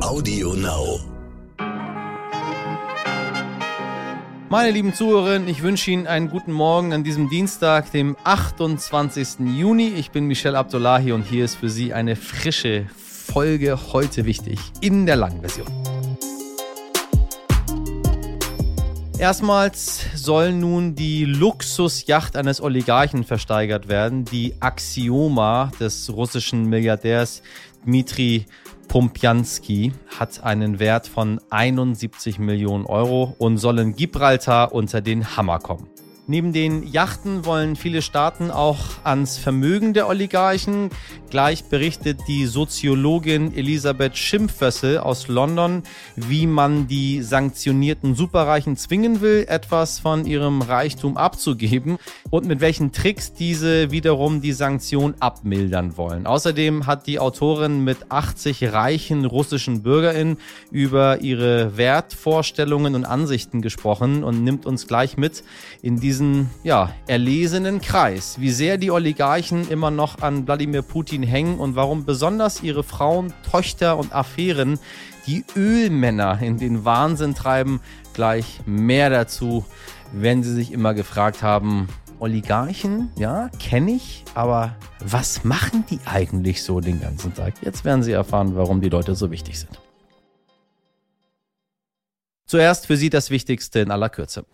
Audio Now. Meine lieben Zuhörerinnen, ich wünsche Ihnen einen guten Morgen an diesem Dienstag, dem 28. Juni. Ich bin Michel Abdullahi und hier ist für Sie eine frische Folge heute wichtig in der langen Version. Erstmals soll nun die Luxusjacht eines Oligarchen versteigert werden, die Axioma des russischen Milliardärs Dmitri Pumpjanski hat einen Wert von 71 Millionen Euro und soll in Gibraltar unter den Hammer kommen. Neben den Yachten wollen viele Staaten auch ans Vermögen der Oligarchen. Gleich berichtet die Soziologin Elisabeth Schimpfössel aus London, wie man die sanktionierten Superreichen zwingen will, etwas von ihrem Reichtum abzugeben und mit welchen Tricks diese wiederum die Sanktion abmildern wollen. Außerdem hat die Autorin mit 80 reichen russischen Bürgerinnen über ihre Wertvorstellungen und Ansichten gesprochen und nimmt uns gleich mit in diesen diesen ja, erlesenen Kreis, wie sehr die Oligarchen immer noch an Wladimir Putin hängen und warum besonders ihre Frauen, Töchter und Affären die Ölmänner in den Wahnsinn treiben. Gleich mehr dazu, wenn Sie sich immer gefragt haben, Oligarchen, ja, kenne ich, aber was machen die eigentlich so den ganzen Tag? Jetzt werden Sie erfahren, warum die Leute so wichtig sind. Zuerst für Sie das Wichtigste in aller Kürze.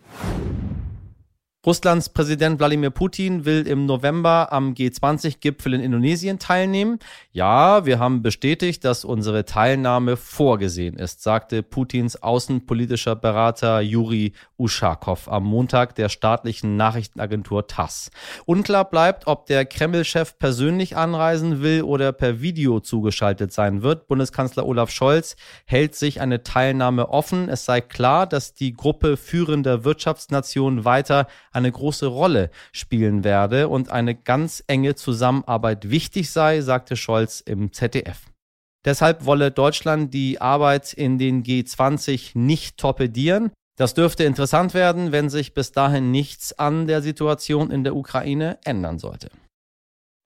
Russlands Präsident Wladimir Putin will im November am G20-Gipfel in Indonesien teilnehmen. Ja, wir haben bestätigt, dass unsere Teilnahme vorgesehen ist, sagte Putins außenpolitischer Berater Juri Uschakov am Montag der staatlichen Nachrichtenagentur TASS. Unklar bleibt, ob der Kreml-Chef persönlich anreisen will oder per Video zugeschaltet sein wird. Bundeskanzler Olaf Scholz hält sich eine Teilnahme offen. Es sei klar, dass die Gruppe führender Wirtschaftsnationen weiter eine große Rolle spielen werde und eine ganz enge Zusammenarbeit wichtig sei, sagte Scholz im ZDF. Deshalb wolle Deutschland die Arbeit in den G20 nicht torpedieren. Das dürfte interessant werden, wenn sich bis dahin nichts an der Situation in der Ukraine ändern sollte.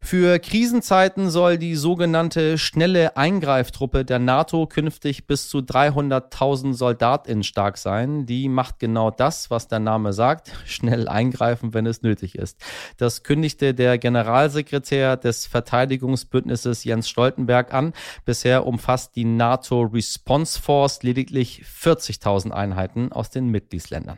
Für Krisenzeiten soll die sogenannte schnelle Eingreiftruppe der NATO künftig bis zu 300.000 Soldatinnen stark sein. Die macht genau das, was der Name sagt, schnell eingreifen, wenn es nötig ist. Das kündigte der Generalsekretär des Verteidigungsbündnisses Jens Stoltenberg an. Bisher umfasst die NATO Response Force lediglich 40.000 Einheiten aus den Mitgliedsländern.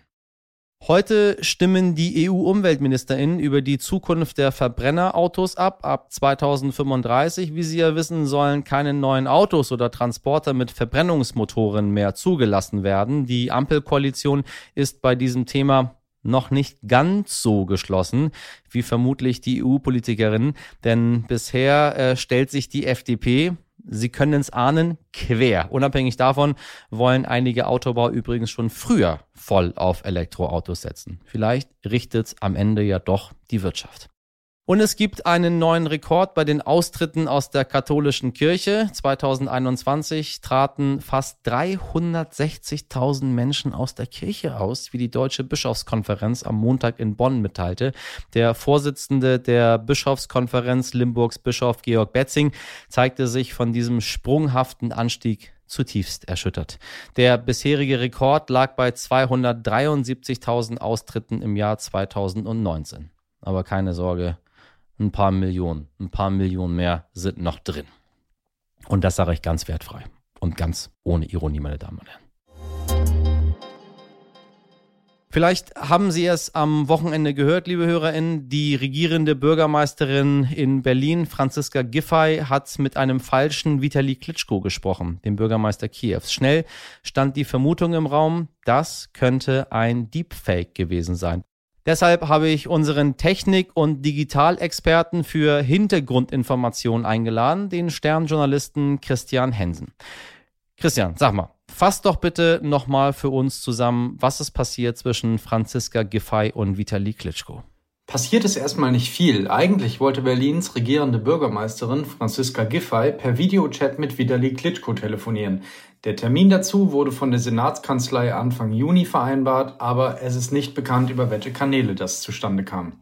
Heute stimmen die EU-Umweltministerinnen über die Zukunft der Verbrennerautos ab. Ab 2035, wie Sie ja wissen, sollen keine neuen Autos oder Transporter mit Verbrennungsmotoren mehr zugelassen werden. Die Ampelkoalition ist bei diesem Thema noch nicht ganz so geschlossen wie vermutlich die EU-Politikerinnen, denn bisher äh, stellt sich die FDP Sie können es ahnen, quer. Unabhängig davon wollen einige Autobauer übrigens schon früher voll auf Elektroautos setzen. Vielleicht richtet es am Ende ja doch die Wirtschaft. Und es gibt einen neuen Rekord bei den Austritten aus der katholischen Kirche. 2021 traten fast 360.000 Menschen aus der Kirche aus, wie die Deutsche Bischofskonferenz am Montag in Bonn mitteilte. Der Vorsitzende der Bischofskonferenz, Limburgs Bischof Georg Betzing, zeigte sich von diesem sprunghaften Anstieg zutiefst erschüttert. Der bisherige Rekord lag bei 273.000 Austritten im Jahr 2019. Aber keine Sorge, ein paar Millionen, ein paar Millionen mehr sind noch drin. Und das sage ich ganz wertfrei und ganz ohne Ironie, meine Damen und Herren. Vielleicht haben Sie es am Wochenende gehört, liebe HörerInnen. Die regierende Bürgermeisterin in Berlin, Franziska Giffey, hat mit einem falschen Vitali Klitschko gesprochen, dem Bürgermeister Kiews. Schnell stand die Vermutung im Raum, das könnte ein Deepfake gewesen sein. Deshalb habe ich unseren Technik- und Digitalexperten für Hintergrundinformationen eingeladen, den Sternjournalisten Christian Hensen. Christian, sag mal, fass doch bitte nochmal für uns zusammen, was ist passiert zwischen Franziska Giffey und Vitali Klitschko. Passiert ist erstmal nicht viel. Eigentlich wollte Berlins regierende Bürgermeisterin Franziska Giffey per Videochat mit Vitali Klitschko telefonieren. Der Termin dazu wurde von der Senatskanzlei Anfang Juni vereinbart, aber es ist nicht bekannt, über welche Kanäle das zustande kam.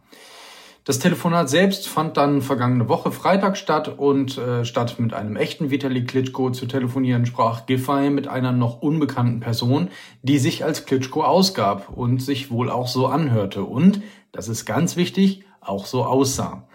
Das Telefonat selbst fand dann vergangene Woche Freitag statt und äh, statt mit einem echten Vitali Klitschko zu telefonieren, sprach Giffey mit einer noch unbekannten Person, die sich als Klitschko ausgab und sich wohl auch so anhörte und, das ist ganz wichtig, auch so aussah.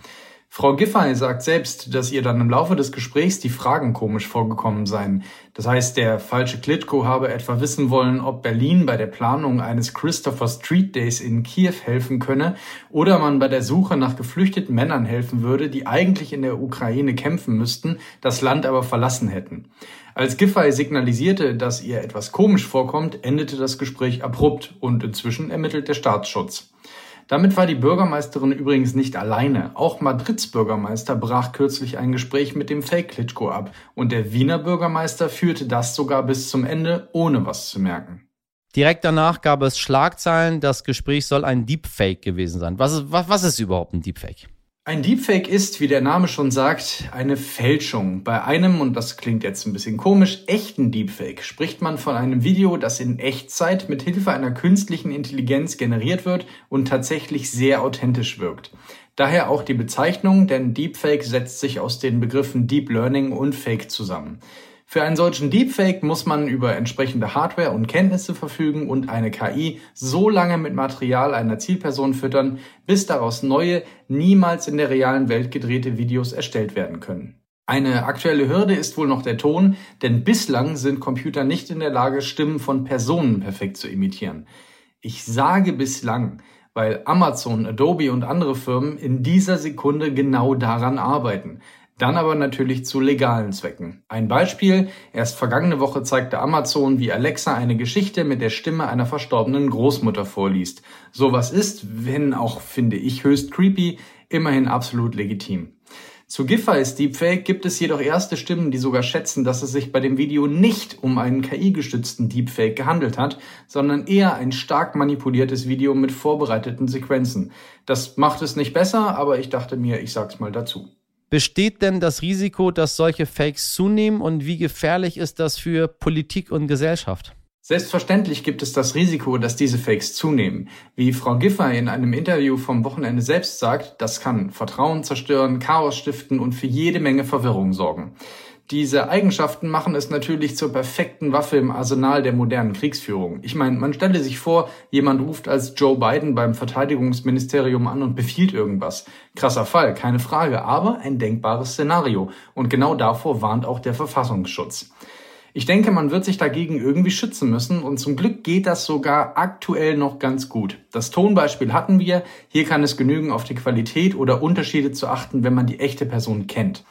Frau Giffey sagt selbst, dass ihr dann im Laufe des Gesprächs die Fragen komisch vorgekommen seien. Das heißt, der falsche Klitschko habe etwa wissen wollen, ob Berlin bei der Planung eines Christopher Street Days in Kiew helfen könne oder man bei der Suche nach geflüchteten Männern helfen würde, die eigentlich in der Ukraine kämpfen müssten, das Land aber verlassen hätten. Als Giffey signalisierte, dass ihr etwas komisch vorkommt, endete das Gespräch abrupt und inzwischen ermittelt der Staatsschutz. Damit war die Bürgermeisterin übrigens nicht alleine. Auch Madrids Bürgermeister brach kürzlich ein Gespräch mit dem Fake Klitschko ab und der Wiener Bürgermeister führte das sogar bis zum Ende, ohne was zu merken. Direkt danach gab es Schlagzeilen, das Gespräch soll ein Deepfake gewesen sein. Was ist, was, was ist überhaupt ein Deepfake? Ein Deepfake ist, wie der Name schon sagt, eine Fälschung. Bei einem, und das klingt jetzt ein bisschen komisch, echten Deepfake spricht man von einem Video, das in Echtzeit mit Hilfe einer künstlichen Intelligenz generiert wird und tatsächlich sehr authentisch wirkt. Daher auch die Bezeichnung, denn Deepfake setzt sich aus den Begriffen Deep Learning und Fake zusammen. Für einen solchen Deepfake muss man über entsprechende Hardware und Kenntnisse verfügen und eine KI so lange mit Material einer Zielperson füttern, bis daraus neue, niemals in der realen Welt gedrehte Videos erstellt werden können. Eine aktuelle Hürde ist wohl noch der Ton, denn bislang sind Computer nicht in der Lage, Stimmen von Personen perfekt zu imitieren. Ich sage bislang, weil Amazon, Adobe und andere Firmen in dieser Sekunde genau daran arbeiten. Dann aber natürlich zu legalen Zwecken. Ein Beispiel, erst vergangene Woche zeigte Amazon, wie Alexa eine Geschichte mit der Stimme einer verstorbenen Großmutter vorliest. Sowas ist, wenn auch finde ich höchst creepy, immerhin absolut legitim. Zu Giffey's Deepfake gibt es jedoch erste Stimmen, die sogar schätzen, dass es sich bei dem Video nicht um einen KI-gestützten Deepfake gehandelt hat, sondern eher ein stark manipuliertes Video mit vorbereiteten Sequenzen. Das macht es nicht besser, aber ich dachte mir, ich sag's mal dazu. Besteht denn das Risiko, dass solche Fakes zunehmen und wie gefährlich ist das für Politik und Gesellschaft? Selbstverständlich gibt es das Risiko, dass diese Fakes zunehmen. Wie Frau Giffey in einem Interview vom Wochenende selbst sagt, das kann Vertrauen zerstören, Chaos stiften und für jede Menge Verwirrung sorgen. Diese Eigenschaften machen es natürlich zur perfekten Waffe im Arsenal der modernen Kriegsführung. Ich meine, man stelle sich vor, jemand ruft als Joe Biden beim Verteidigungsministerium an und befiehlt irgendwas. Krasser Fall, keine Frage, aber ein denkbares Szenario. Und genau davor warnt auch der Verfassungsschutz. Ich denke, man wird sich dagegen irgendwie schützen müssen und zum Glück geht das sogar aktuell noch ganz gut. Das Tonbeispiel hatten wir. Hier kann es genügen, auf die Qualität oder Unterschiede zu achten, wenn man die echte Person kennt.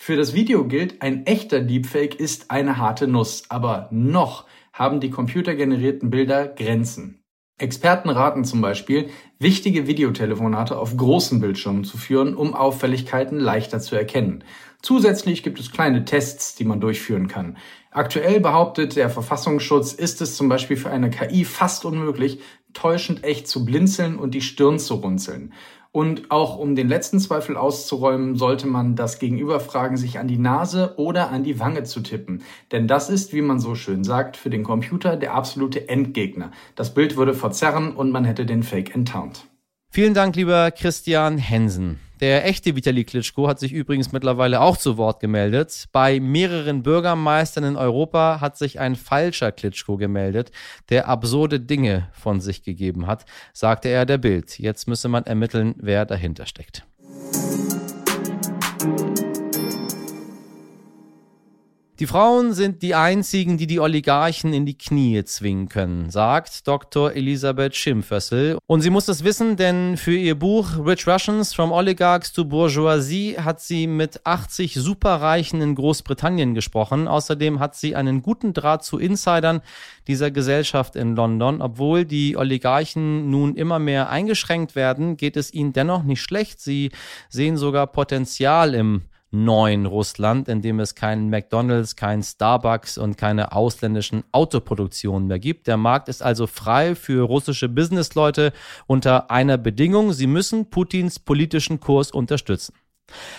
Für das Video gilt, ein echter Deepfake ist eine harte Nuss, aber noch haben die computergenerierten Bilder Grenzen. Experten raten zum Beispiel, wichtige Videotelefonate auf großen Bildschirmen zu führen, um Auffälligkeiten leichter zu erkennen. Zusätzlich gibt es kleine Tests, die man durchführen kann. Aktuell behauptet der Verfassungsschutz, ist es zum Beispiel für eine KI fast unmöglich, täuschend echt zu blinzeln und die Stirn zu runzeln. Und auch um den letzten Zweifel auszuräumen, sollte man das Gegenüber fragen, sich an die Nase oder an die Wange zu tippen. Denn das ist, wie man so schön sagt, für den Computer der absolute Endgegner. Das Bild würde verzerren und man hätte den Fake enttarnt. Vielen Dank, lieber Christian Hensen. Der echte Vitali Klitschko hat sich übrigens mittlerweile auch zu Wort gemeldet. Bei mehreren Bürgermeistern in Europa hat sich ein falscher Klitschko gemeldet, der absurde Dinge von sich gegeben hat, sagte er der Bild. Jetzt müsse man ermitteln, wer dahinter steckt. Die Frauen sind die einzigen, die die Oligarchen in die Knie zwingen können, sagt Dr. Elisabeth Schimpfössel. Und sie muss das wissen, denn für ihr Buch Rich Russians from Oligarchs to Bourgeoisie hat sie mit 80 Superreichen in Großbritannien gesprochen. Außerdem hat sie einen guten Draht zu Insidern dieser Gesellschaft in London. Obwohl die Oligarchen nun immer mehr eingeschränkt werden, geht es ihnen dennoch nicht schlecht. Sie sehen sogar Potenzial im neuen Russland, in dem es keinen McDonald's, keinen Starbucks und keine ausländischen Autoproduktionen mehr gibt. Der Markt ist also frei für russische Businessleute unter einer Bedingung, sie müssen Putins politischen Kurs unterstützen.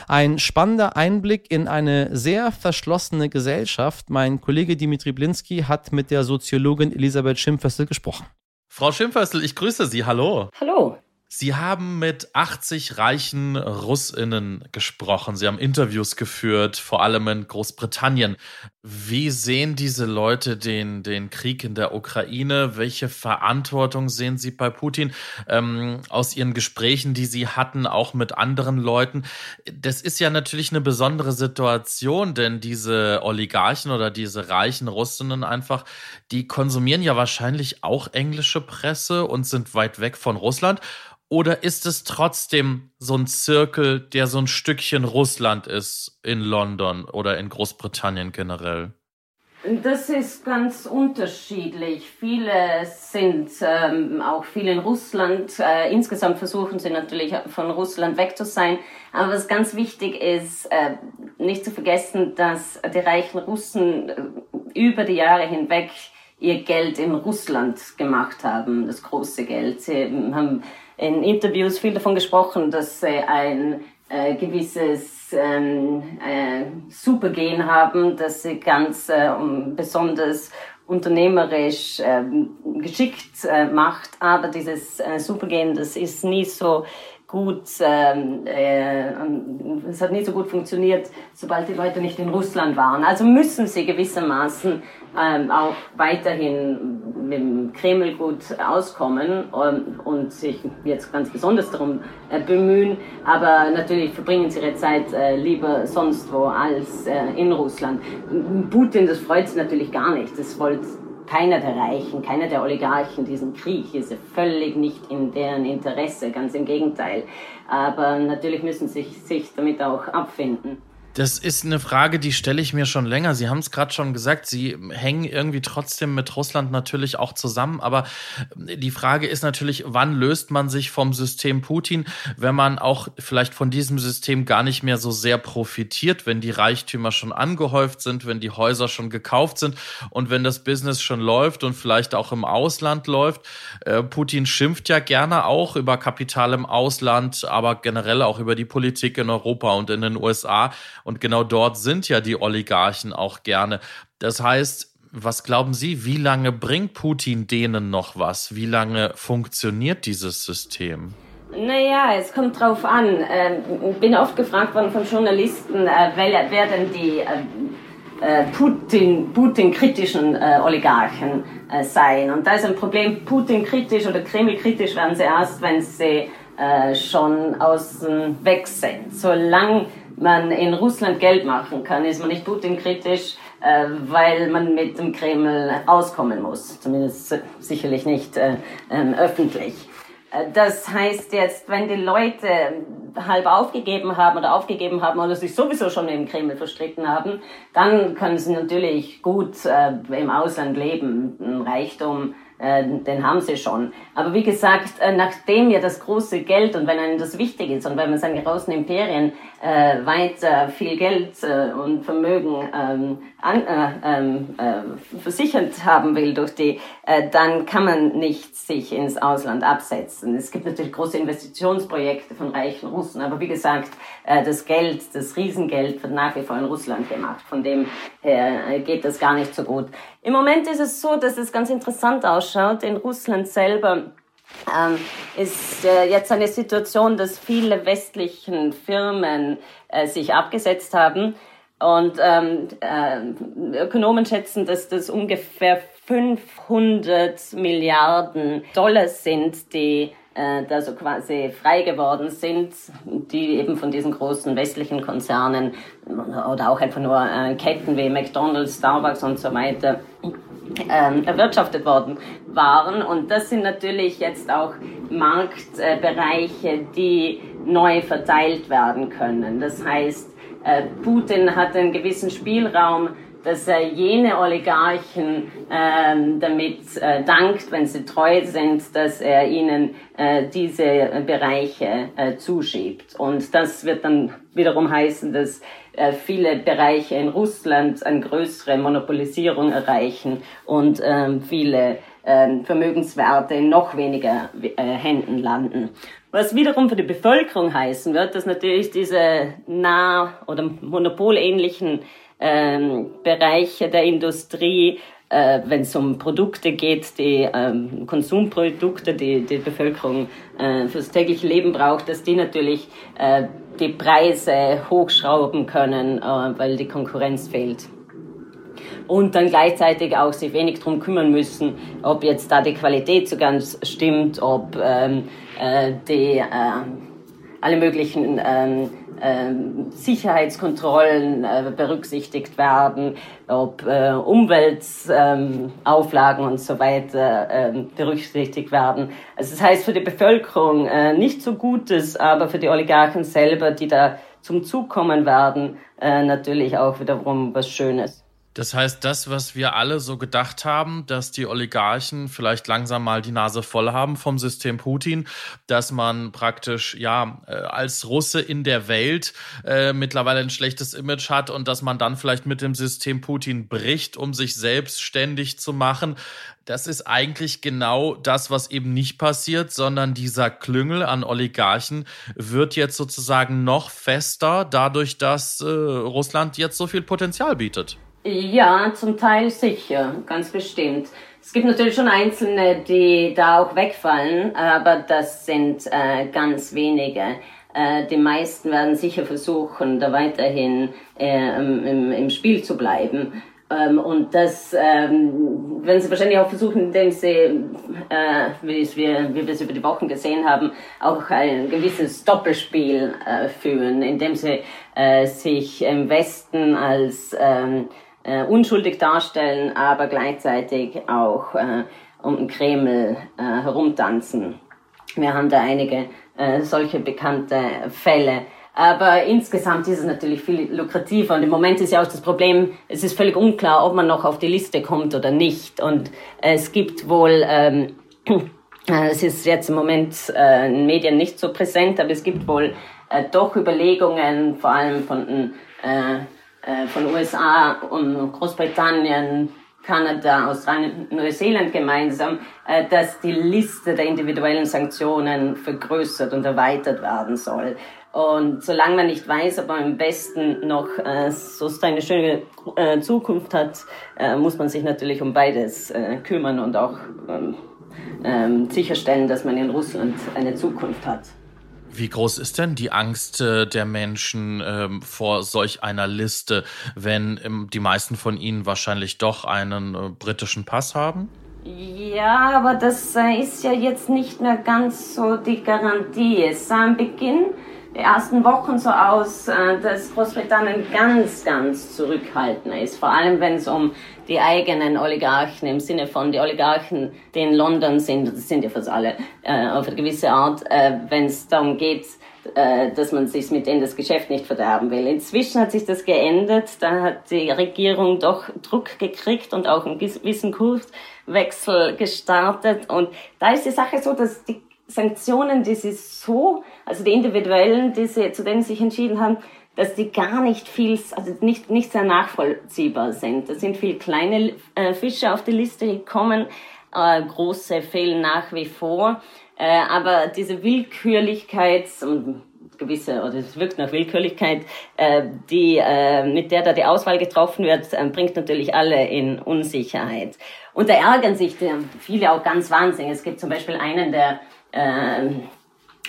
Ein spannender Einblick in eine sehr verschlossene Gesellschaft. Mein Kollege Dimitri Blinski hat mit der Soziologin Elisabeth Schimpfössel gesprochen. Frau Schimpfössel, ich grüße Sie. Hallo. Hallo. Sie haben mit 80 reichen Russinnen gesprochen. Sie haben Interviews geführt, vor allem in Großbritannien. Wie sehen diese Leute den, den Krieg in der Ukraine? Welche Verantwortung sehen Sie bei Putin? Ähm, aus Ihren Gesprächen, die Sie hatten, auch mit anderen Leuten. Das ist ja natürlich eine besondere Situation, denn diese Oligarchen oder diese reichen Russinnen einfach, die konsumieren ja wahrscheinlich auch englische Presse und sind weit weg von Russland. Oder ist es trotzdem so ein Zirkel, der so ein Stückchen Russland ist in London oder in Großbritannien generell? Das ist ganz unterschiedlich. Viele sind ähm, auch viele in Russland. Äh, insgesamt versuchen sie natürlich von Russland weg zu sein. Aber was ganz wichtig ist, äh, nicht zu vergessen, dass die reichen Russen äh, über die Jahre hinweg ihr Geld in Russland gemacht haben, das große Geld. Sie haben in Interviews viel davon gesprochen, dass sie ein äh, gewisses ähm, äh, Supergen haben, dass sie ganz äh, besonders unternehmerisch äh, geschickt äh, macht, aber dieses äh, Supergen, das ist nie so gut, ähm, äh, es hat nicht so gut funktioniert, sobald die Leute nicht in Russland waren. Also müssen sie gewissermaßen ähm, auch weiterhin mit dem Kreml gut auskommen ähm, und sich jetzt ganz besonders darum äh, bemühen. Aber natürlich verbringen sie ihre Zeit äh, lieber sonst wo als äh, in Russland. Putin, das freut sie natürlich gar nicht. Das wollte keiner der Reichen, keiner der Oligarchen diesen Krieg. Ist völlig nicht in deren Interesse, ganz im Gegenteil. Aber natürlich müssen sie sich, sich damit auch abfinden. Das ist eine Frage, die stelle ich mir schon länger. Sie haben es gerade schon gesagt, Sie hängen irgendwie trotzdem mit Russland natürlich auch zusammen. Aber die Frage ist natürlich, wann löst man sich vom System Putin, wenn man auch vielleicht von diesem System gar nicht mehr so sehr profitiert, wenn die Reichtümer schon angehäuft sind, wenn die Häuser schon gekauft sind und wenn das Business schon läuft und vielleicht auch im Ausland läuft. Äh, Putin schimpft ja gerne auch über Kapital im Ausland, aber generell auch über die Politik in Europa und in den USA. Und genau dort sind ja die Oligarchen auch gerne. Das heißt, was glauben Sie, wie lange bringt Putin denen noch was? Wie lange funktioniert dieses System? Naja, es kommt drauf an. Ähm, ich bin oft gefragt worden von Journalisten, äh, wer, denn die äh, äh, Putin, Putin-kritischen Oligarchen seien. Und da ist ein Problem, Putin-kritisch oder Kreml-kritisch werden sie erst, wenn sie schon außen weg sind. Solange man in Russland Geld machen kann, ist man nicht Putin-kritisch, äh, weil man mit dem Kreml auskommen muss. Zumindest sicherlich nicht äh, äh, öffentlich. Äh, das heißt jetzt, wenn die Leute halb aufgegeben haben oder aufgegeben haben oder sich sowieso schon im Kreml verstritten haben, dann können sie natürlich gut äh, im Ausland leben, Reichtum äh, den haben sie schon. Aber wie gesagt, nachdem ja das große Geld und wenn einem das wichtig ist und wenn man seine großen Imperien äh, weiter viel Geld äh, und Vermögen ähm, an, äh, ähm, äh, versichert haben will durch die, äh, dann kann man nicht sich ins Ausland absetzen. Es gibt natürlich große Investitionsprojekte von reichen Russen, aber wie gesagt, äh, das Geld, das Riesengeld wird nach wie vor in Russland gemacht. Von dem her äh, geht das gar nicht so gut. Im Moment ist es so, dass es ganz interessant ausschaut. In Russland selber ähm, ist äh, jetzt eine Situation, dass viele westlichen Firmen äh, sich abgesetzt haben. Und ähm, äh, Ökonomen schätzen, dass das ungefähr 500 Milliarden Dollar sind, die äh, da so quasi frei geworden sind, die eben von diesen großen westlichen Konzernen oder auch einfach nur äh, Ketten wie McDonald's, Starbucks und so weiter ähm, erwirtschaftet worden waren. Und das sind natürlich jetzt auch Marktbereiche, die neu verteilt werden können. Das heißt, äh, Putin hat einen gewissen Spielraum, dass er jene Oligarchen ähm, damit äh, dankt, wenn sie treu sind, dass er ihnen äh, diese Bereiche äh, zuschiebt. Und das wird dann wiederum heißen, dass äh, viele Bereiche in Russland eine größere Monopolisierung erreichen und ähm, viele ähm, Vermögenswerte in noch weniger äh, Händen landen. Was wiederum für die Bevölkerung heißen wird, dass natürlich diese nah- oder monopolähnlichen ähm, Bereiche der Industrie äh, wenn es um Produkte geht, die ähm, Konsumprodukte, die die Bevölkerung äh, fürs tägliche Leben braucht, dass die natürlich äh, die Preise hochschrauben können, äh, weil die Konkurrenz fehlt. Und dann gleichzeitig auch sich wenig darum kümmern müssen, ob jetzt da die Qualität so ganz stimmt, ob ähm, äh, die äh, alle möglichen ähm, ähm, Sicherheitskontrollen äh, berücksichtigt werden, ob äh, Umweltauflagen ähm, und so weiter äh, berücksichtigt werden. Also das heißt für die Bevölkerung äh, nicht so Gutes, aber für die Oligarchen selber, die da zum Zug kommen werden, äh, natürlich auch wiederum was Schönes. Das heißt, das, was wir alle so gedacht haben, dass die Oligarchen vielleicht langsam mal die Nase voll haben vom System Putin, dass man praktisch ja äh, als Russe in der Welt äh, mittlerweile ein schlechtes Image hat und dass man dann vielleicht mit dem System Putin bricht, um sich selbstständig zu machen. Das ist eigentlich genau das, was eben nicht passiert, sondern dieser Klüngel an Oligarchen wird jetzt sozusagen noch fester, dadurch, dass äh, Russland jetzt so viel Potenzial bietet. Ja, zum Teil sicher, ganz bestimmt. Es gibt natürlich schon Einzelne, die da auch wegfallen, aber das sind äh, ganz wenige. Äh, die meisten werden sicher versuchen, da weiterhin äh, im, im, Spiel zu bleiben. Ähm, und das ähm, werden sie wahrscheinlich auch versuchen, indem sie, äh, wie, wir, wie wir es über die Wochen gesehen haben, auch ein gewisses Doppelspiel äh, führen, indem sie äh, sich im Westen als ähm, äh, unschuldig darstellen, aber gleichzeitig auch äh, um den Kreml äh, herumtanzen. Wir haben da einige äh, solche bekannte Fälle. Aber insgesamt ist es natürlich viel lukrativer. Und im Moment ist ja auch das Problem, es ist völlig unklar, ob man noch auf die Liste kommt oder nicht. Und es gibt wohl, ähm, es ist jetzt im Moment äh, in Medien nicht so präsent, aber es gibt wohl äh, doch Überlegungen, vor allem von den äh, äh, von USA und Großbritannien, Kanada, Australien, Neuseeland gemeinsam, äh, dass die Liste der individuellen Sanktionen vergrößert und erweitert werden soll. Und solange man nicht weiß, ob man im Westen noch äh, so eine schöne äh, Zukunft hat, äh, muss man sich natürlich um beides äh, kümmern und auch ähm, ähm, sicherstellen, dass man in Russland eine Zukunft hat. Wie groß ist denn die Angst äh, der Menschen ähm, vor solch einer Liste, wenn ähm, die meisten von ihnen wahrscheinlich doch einen äh, britischen Pass haben? Ja, aber das äh, ist ja jetzt nicht mehr ganz so die Garantie. Es am Beginn die ersten Wochen so aus, äh, dass Großbritannien ganz, ganz zurückhaltend ist. Vor allem, wenn es um die eigenen Oligarchen im Sinne von die Oligarchen, die in London sind, das sind ja fast alle äh, auf eine gewisse Art, äh, wenn es darum geht, äh, dass man sich mit denen das Geschäft nicht verderben will. Inzwischen hat sich das geändert. Da hat die Regierung doch Druck gekriegt und auch einen gewissen Kurswechsel gestartet. Und da ist die Sache so, dass die Sanktionen, die sie so, also die individuellen, die sie, zu denen sie sich entschieden haben, dass die gar nicht viel, also nicht, nicht sehr nachvollziehbar sind. Da sind viele kleine äh, Fische auf die Liste gekommen, äh, große fehlen nach wie vor. Äh, aber diese Willkürlichkeit, gewisse, oder es wirkt nach Willkürlichkeit, äh, die, äh, mit der da die Auswahl getroffen wird, äh, bringt natürlich alle in Unsicherheit. Und da ärgern sich viele auch ganz wahnsinnig. Es gibt zum Beispiel einen, der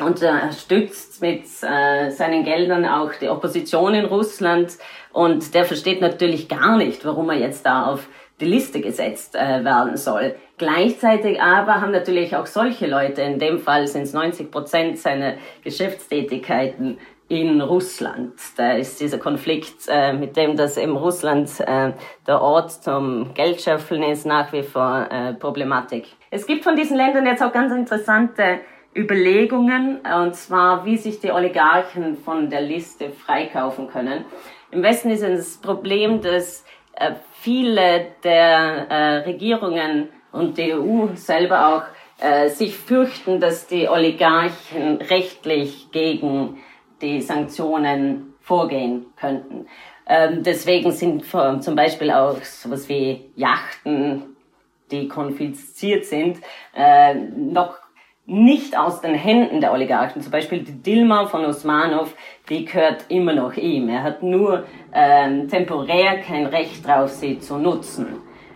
unterstützt mit äh, seinen Geldern auch die Opposition in Russland und der versteht natürlich gar nicht, warum er jetzt da auf die Liste gesetzt äh, werden soll. Gleichzeitig aber haben natürlich auch solche Leute, in dem Fall sind es 90 Prozent seiner Geschäftstätigkeiten in Russland. Da ist dieser Konflikt, äh, mit dem das im Russland äh, der Ort zum Geldschöpfeln ist, nach wie vor äh, Problematik. Es gibt von diesen Ländern jetzt auch ganz interessante Überlegungen, und zwar, wie sich die Oligarchen von der Liste freikaufen können. Im Westen ist das Problem, dass äh, viele der äh, Regierungen und die EU selber auch äh, sich fürchten, dass die Oligarchen rechtlich gegen die Sanktionen vorgehen könnten. Ähm, deswegen sind zum Beispiel auch sowas wie Yachten die konfisziert sind, äh, noch nicht aus den Händen der Oligarchen. Zum Beispiel die Dilma von Osmanov, die gehört immer noch ihm. Er hat nur ähm, temporär kein Recht drauf, sie zu nutzen.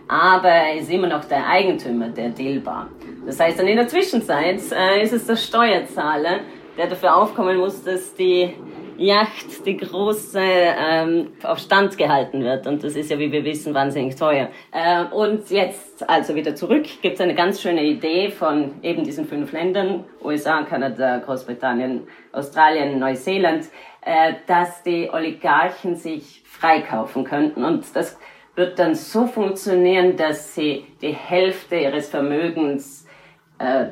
aber er ist immer noch der Eigentümer der Dilbar. Das heißt, dann in der Zwischenzeit äh, ist es der Steuerzahler, der dafür aufkommen muss, dass die Yacht, die große, ähm, auf Stand gehalten wird. Und das ist ja, wie wir wissen, wahnsinnig teuer. Äh, und jetzt, also wieder zurück, gibt es eine ganz schöne Idee von eben diesen fünf Ländern, USA, Kanada, Großbritannien, Australien, Neuseeland, äh, dass die Oligarchen sich freikaufen könnten. Und das wird dann so funktionieren, dass sie die Hälfte ihres Vermögens äh,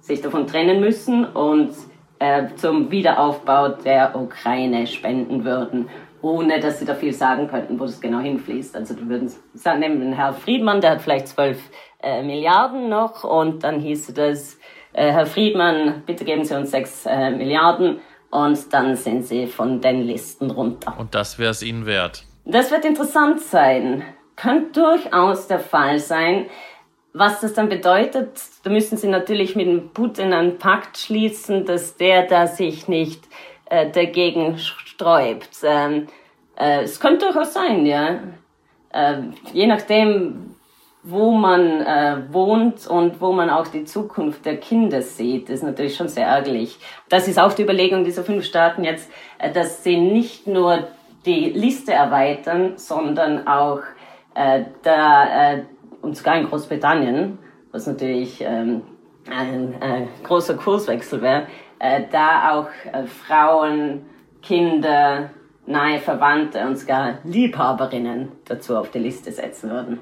sich davon trennen müssen und äh, zum Wiederaufbau der Ukraine spenden würden, ohne dass sie da viel sagen könnten, wo das genau hinfließt. Also du würden sagen, nehmen Herr Friedmann, der hat vielleicht zwölf äh, Milliarden noch und dann hieße das, äh, Herr Friedmann, bitte geben Sie uns sechs äh, Milliarden und dann sind sie von den Listen runter. Und das wäre es Ihnen wert. Das wird interessant sein. Könnte durchaus der Fall sein. Was das dann bedeutet, da müssen Sie natürlich mit dem Putin einen Pakt schließen, dass der da sich nicht äh, dagegen sträubt. Ähm, äh, es könnte durchaus sein, ja. Äh, je nachdem, wo man äh, wohnt und wo man auch die Zukunft der Kinder sieht, ist natürlich schon sehr ärgerlich. Das ist auch die Überlegung dieser fünf Staaten jetzt, äh, dass sie nicht nur die Liste erweitern, sondern auch äh, da äh, und sogar in Großbritannien, was natürlich ähm, ein äh, großer Kurswechsel wäre, äh, da auch äh, Frauen, Kinder, nahe Verwandte und sogar Liebhaberinnen dazu auf die Liste setzen würden.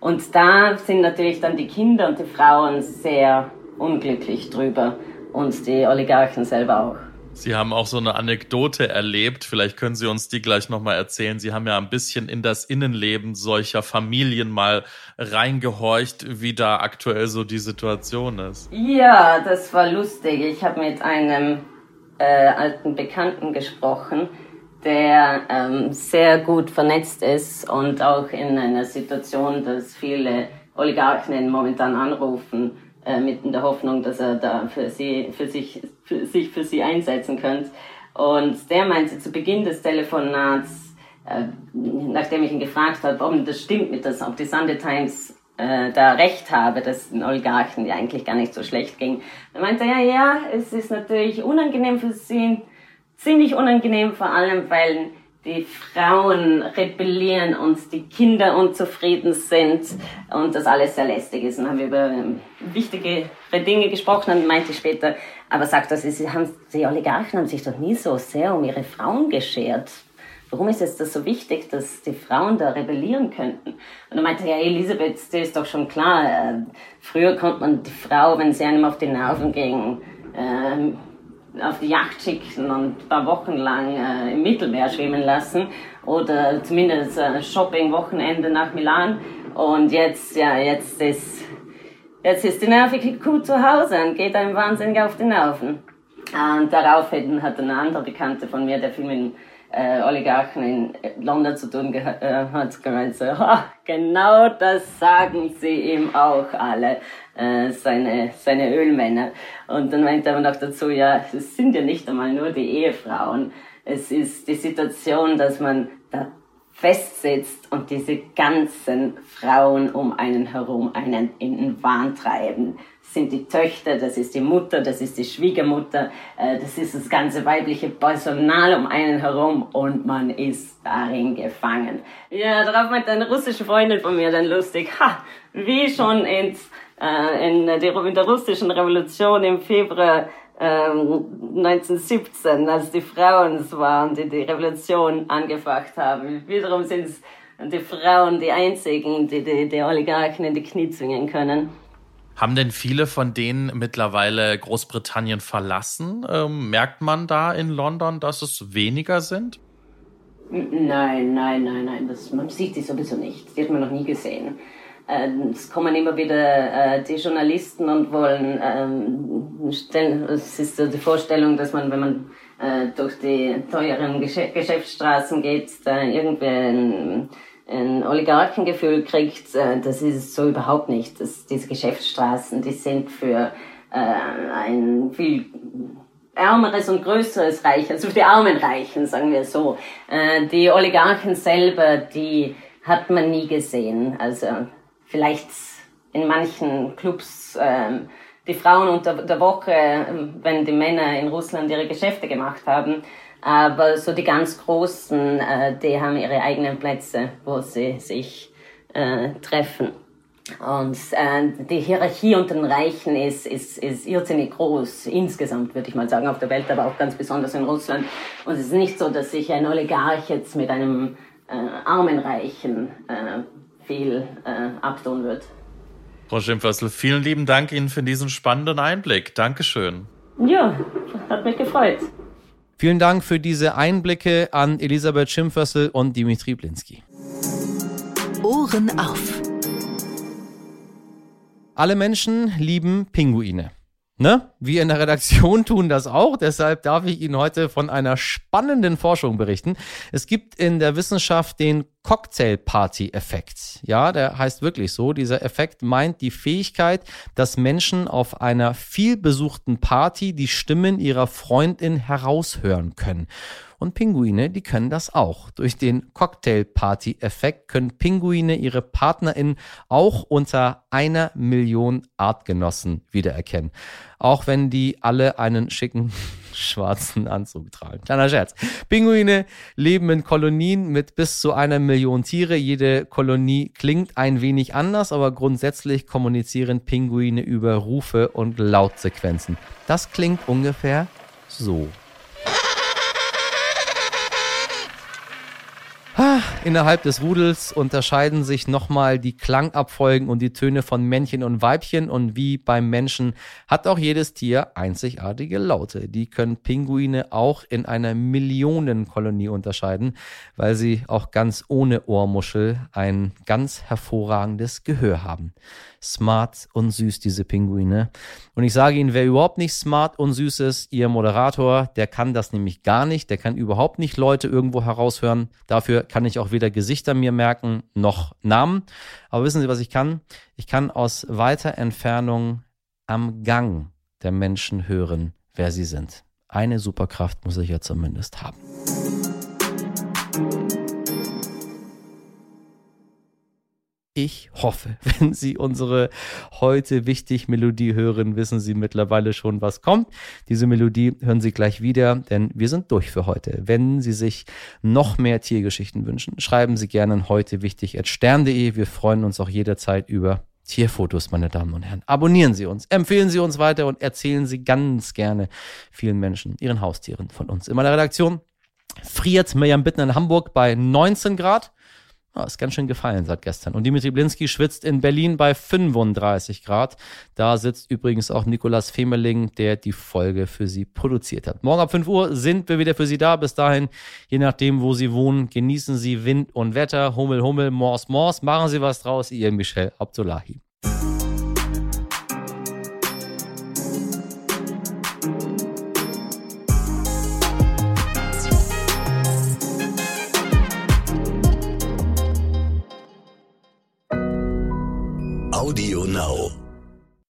Und da sind natürlich dann die Kinder und die Frauen sehr unglücklich drüber und die Oligarchen selber auch. Sie haben auch so eine Anekdote erlebt. Vielleicht können Sie uns die gleich nochmal erzählen. Sie haben ja ein bisschen in das Innenleben solcher Familien mal reingehorcht, wie da aktuell so die Situation ist. Ja, das war lustig. Ich habe mit einem äh, alten Bekannten gesprochen, der ähm, sehr gut vernetzt ist und auch in einer Situation, dass viele Oligarchen momentan anrufen äh, mit in der Hoffnung, dass er da für sie, für sich, für sich für sie einsetzen könnte. Und der meinte zu Beginn des Telefonats, äh, nachdem ich ihn gefragt habe, ob das stimmt mit das, ob die Sunday Times äh, da recht habe, dass den Oligarchen ja eigentlich gar nicht so schlecht ging. Dann meinte er, ja, ja, es ist natürlich unangenehm für sie, ziemlich unangenehm vor allem, weil die Frauen rebellieren und die Kinder unzufrieden sind und das alles sehr lästig ist. Und haben wir über ähm, wichtige Dinge gesprochen und meinte später, aber sagt das, sie haben, die Oligarchen haben sich doch nie so sehr um ihre Frauen geschert. Warum ist es das so wichtig, dass die Frauen da rebellieren könnten? Und er meinte, ja, Elisabeth, das ist doch schon klar. Äh, früher konnte man die Frau, wenn sie einem auf die Nerven ging, ähm, auf die Yacht schicken und ein paar Wochen lang äh, im Mittelmeer schwimmen lassen oder zumindest ein Shopping-Wochenende nach Milan. Und jetzt, ja, jetzt ist, jetzt ist die nervige Kuh zu Hause und geht einem wahnsinnig auf die Nerven. Und daraufhin hat eine andere Bekannte von mir, der viel mit äh, Oligarchen in London zu tun äh, hat, gemeint so, ha, genau das sagen sie ihm auch alle, äh, seine, seine Ölmänner. Und dann meint er noch dazu, ja, es sind ja nicht einmal nur die Ehefrauen. Es ist die Situation, dass man da festsitzt und diese ganzen Frauen um einen herum einen in den Wahn treiben sind die Töchter, das ist die Mutter, das ist die Schwiegermutter, äh, das ist das ganze weibliche Personal um einen herum und man ist darin gefangen. Ja, darauf meint eine russische Freundin von mir dann lustig, ha, wie schon ins, äh, in, der, in der russischen Revolution im Februar 1917, ähm, als die Frauen es waren, die die Revolution angefacht haben. Wiederum sind es die Frauen die einzigen, die die, die Oligarchen in die Knie zwingen können. Haben denn viele von denen mittlerweile Großbritannien verlassen? Ähm, merkt man da in London, dass es weniger sind? Nein, nein, nein, nein. Das, man sieht sie sowieso nicht. Die hat man noch nie gesehen. Äh, es kommen immer wieder äh, die Journalisten und wollen ähm, stellen, es ist so die Vorstellung, dass man, wenn man äh, durch die teuren Geschäftsstraßen geht, da irgendwie ein Oligarchengefühl kriegt, äh, das ist so überhaupt nicht. Das, diese Geschäftsstraßen, die sind für äh, ein viel ärmeres und größeres Reich, also für die armen Reichen, sagen wir so. Äh, die Oligarchen selber, die hat man nie gesehen. Also vielleicht in manchen Clubs äh, die Frauen unter der Woche, ähm, wenn die Männer in Russland ihre Geschäfte gemacht haben. Aber so die ganz Großen, äh, die haben ihre eigenen Plätze, wo sie sich äh, treffen. Und äh, die Hierarchie unter den Reichen ist, ist, ist irrsinnig groß, insgesamt würde ich mal sagen, auf der Welt, aber auch ganz besonders in Russland. Und es ist nicht so, dass sich ein Oligarch jetzt mit einem äh, armen Reichen äh, viel äh, abtun wird. Frau Schimpfersel, vielen lieben Dank Ihnen für diesen spannenden Einblick. Dankeschön. Ja, hat mich gefreut. Vielen Dank für diese Einblicke an Elisabeth Schimpfersel und Dimitri Blinski. Ohren auf. Alle Menschen lieben Pinguine. Ne? Wir in der Redaktion tun das auch, deshalb darf ich Ihnen heute von einer spannenden Forschung berichten. Es gibt in der Wissenschaft den Cocktail-Party-Effekt. Ja, der heißt wirklich so. Dieser Effekt meint die Fähigkeit, dass Menschen auf einer vielbesuchten Party die Stimmen ihrer Freundin heraushören können. Und Pinguine, die können das auch. Durch den Cocktail-Party-Effekt können Pinguine ihre PartnerInnen auch unter einer Million Artgenossen wiedererkennen. Auch wenn die alle einen schicken schwarzen Anzug tragen. Kleiner Scherz. Pinguine leben in Kolonien mit bis zu einer Million Tiere. Jede Kolonie klingt ein wenig anders, aber grundsätzlich kommunizieren Pinguine über Rufe und Lautsequenzen. Das klingt ungefähr so. Innerhalb des Rudels unterscheiden sich nochmal die Klangabfolgen und die Töne von Männchen und Weibchen und wie beim Menschen hat auch jedes Tier einzigartige Laute. Die können Pinguine auch in einer Millionenkolonie unterscheiden, weil sie auch ganz ohne Ohrmuschel ein ganz hervorragendes Gehör haben smart und süß, diese Pinguine. Und ich sage Ihnen, wer überhaupt nicht smart und süß ist, Ihr Moderator, der kann das nämlich gar nicht. Der kann überhaupt nicht Leute irgendwo heraushören. Dafür kann ich auch weder Gesichter mir merken, noch Namen. Aber wissen Sie, was ich kann? Ich kann aus weiter Entfernung am Gang der Menschen hören, wer sie sind. Eine Superkraft muss ich ja zumindest haben. Ich hoffe, wenn Sie unsere heute wichtig Melodie hören, wissen Sie mittlerweile schon, was kommt. Diese Melodie hören Sie gleich wieder, denn wir sind durch für heute. Wenn Sie sich noch mehr Tiergeschichten wünschen, schreiben Sie gerne heute wichtig stern.de. Wir freuen uns auch jederzeit über Tierfotos, meine Damen und Herren. Abonnieren Sie uns, empfehlen Sie uns weiter und erzählen Sie ganz gerne vielen Menschen, Ihren Haustieren von uns. In meiner Redaktion friert Mirjam Bitten in Hamburg bei 19 Grad. Oh, ist ganz schön gefallen seit gestern. Und Dimitri Blinski schwitzt in Berlin bei 35 Grad. Da sitzt übrigens auch Nikolas Femerling, der die Folge für Sie produziert hat. Morgen ab 5 Uhr sind wir wieder für Sie da. Bis dahin, je nachdem, wo Sie wohnen, genießen Sie Wind und Wetter. Hummel, Hummel, Mors, Mors. Machen Sie was draus. Ihr Michel Abdullahi.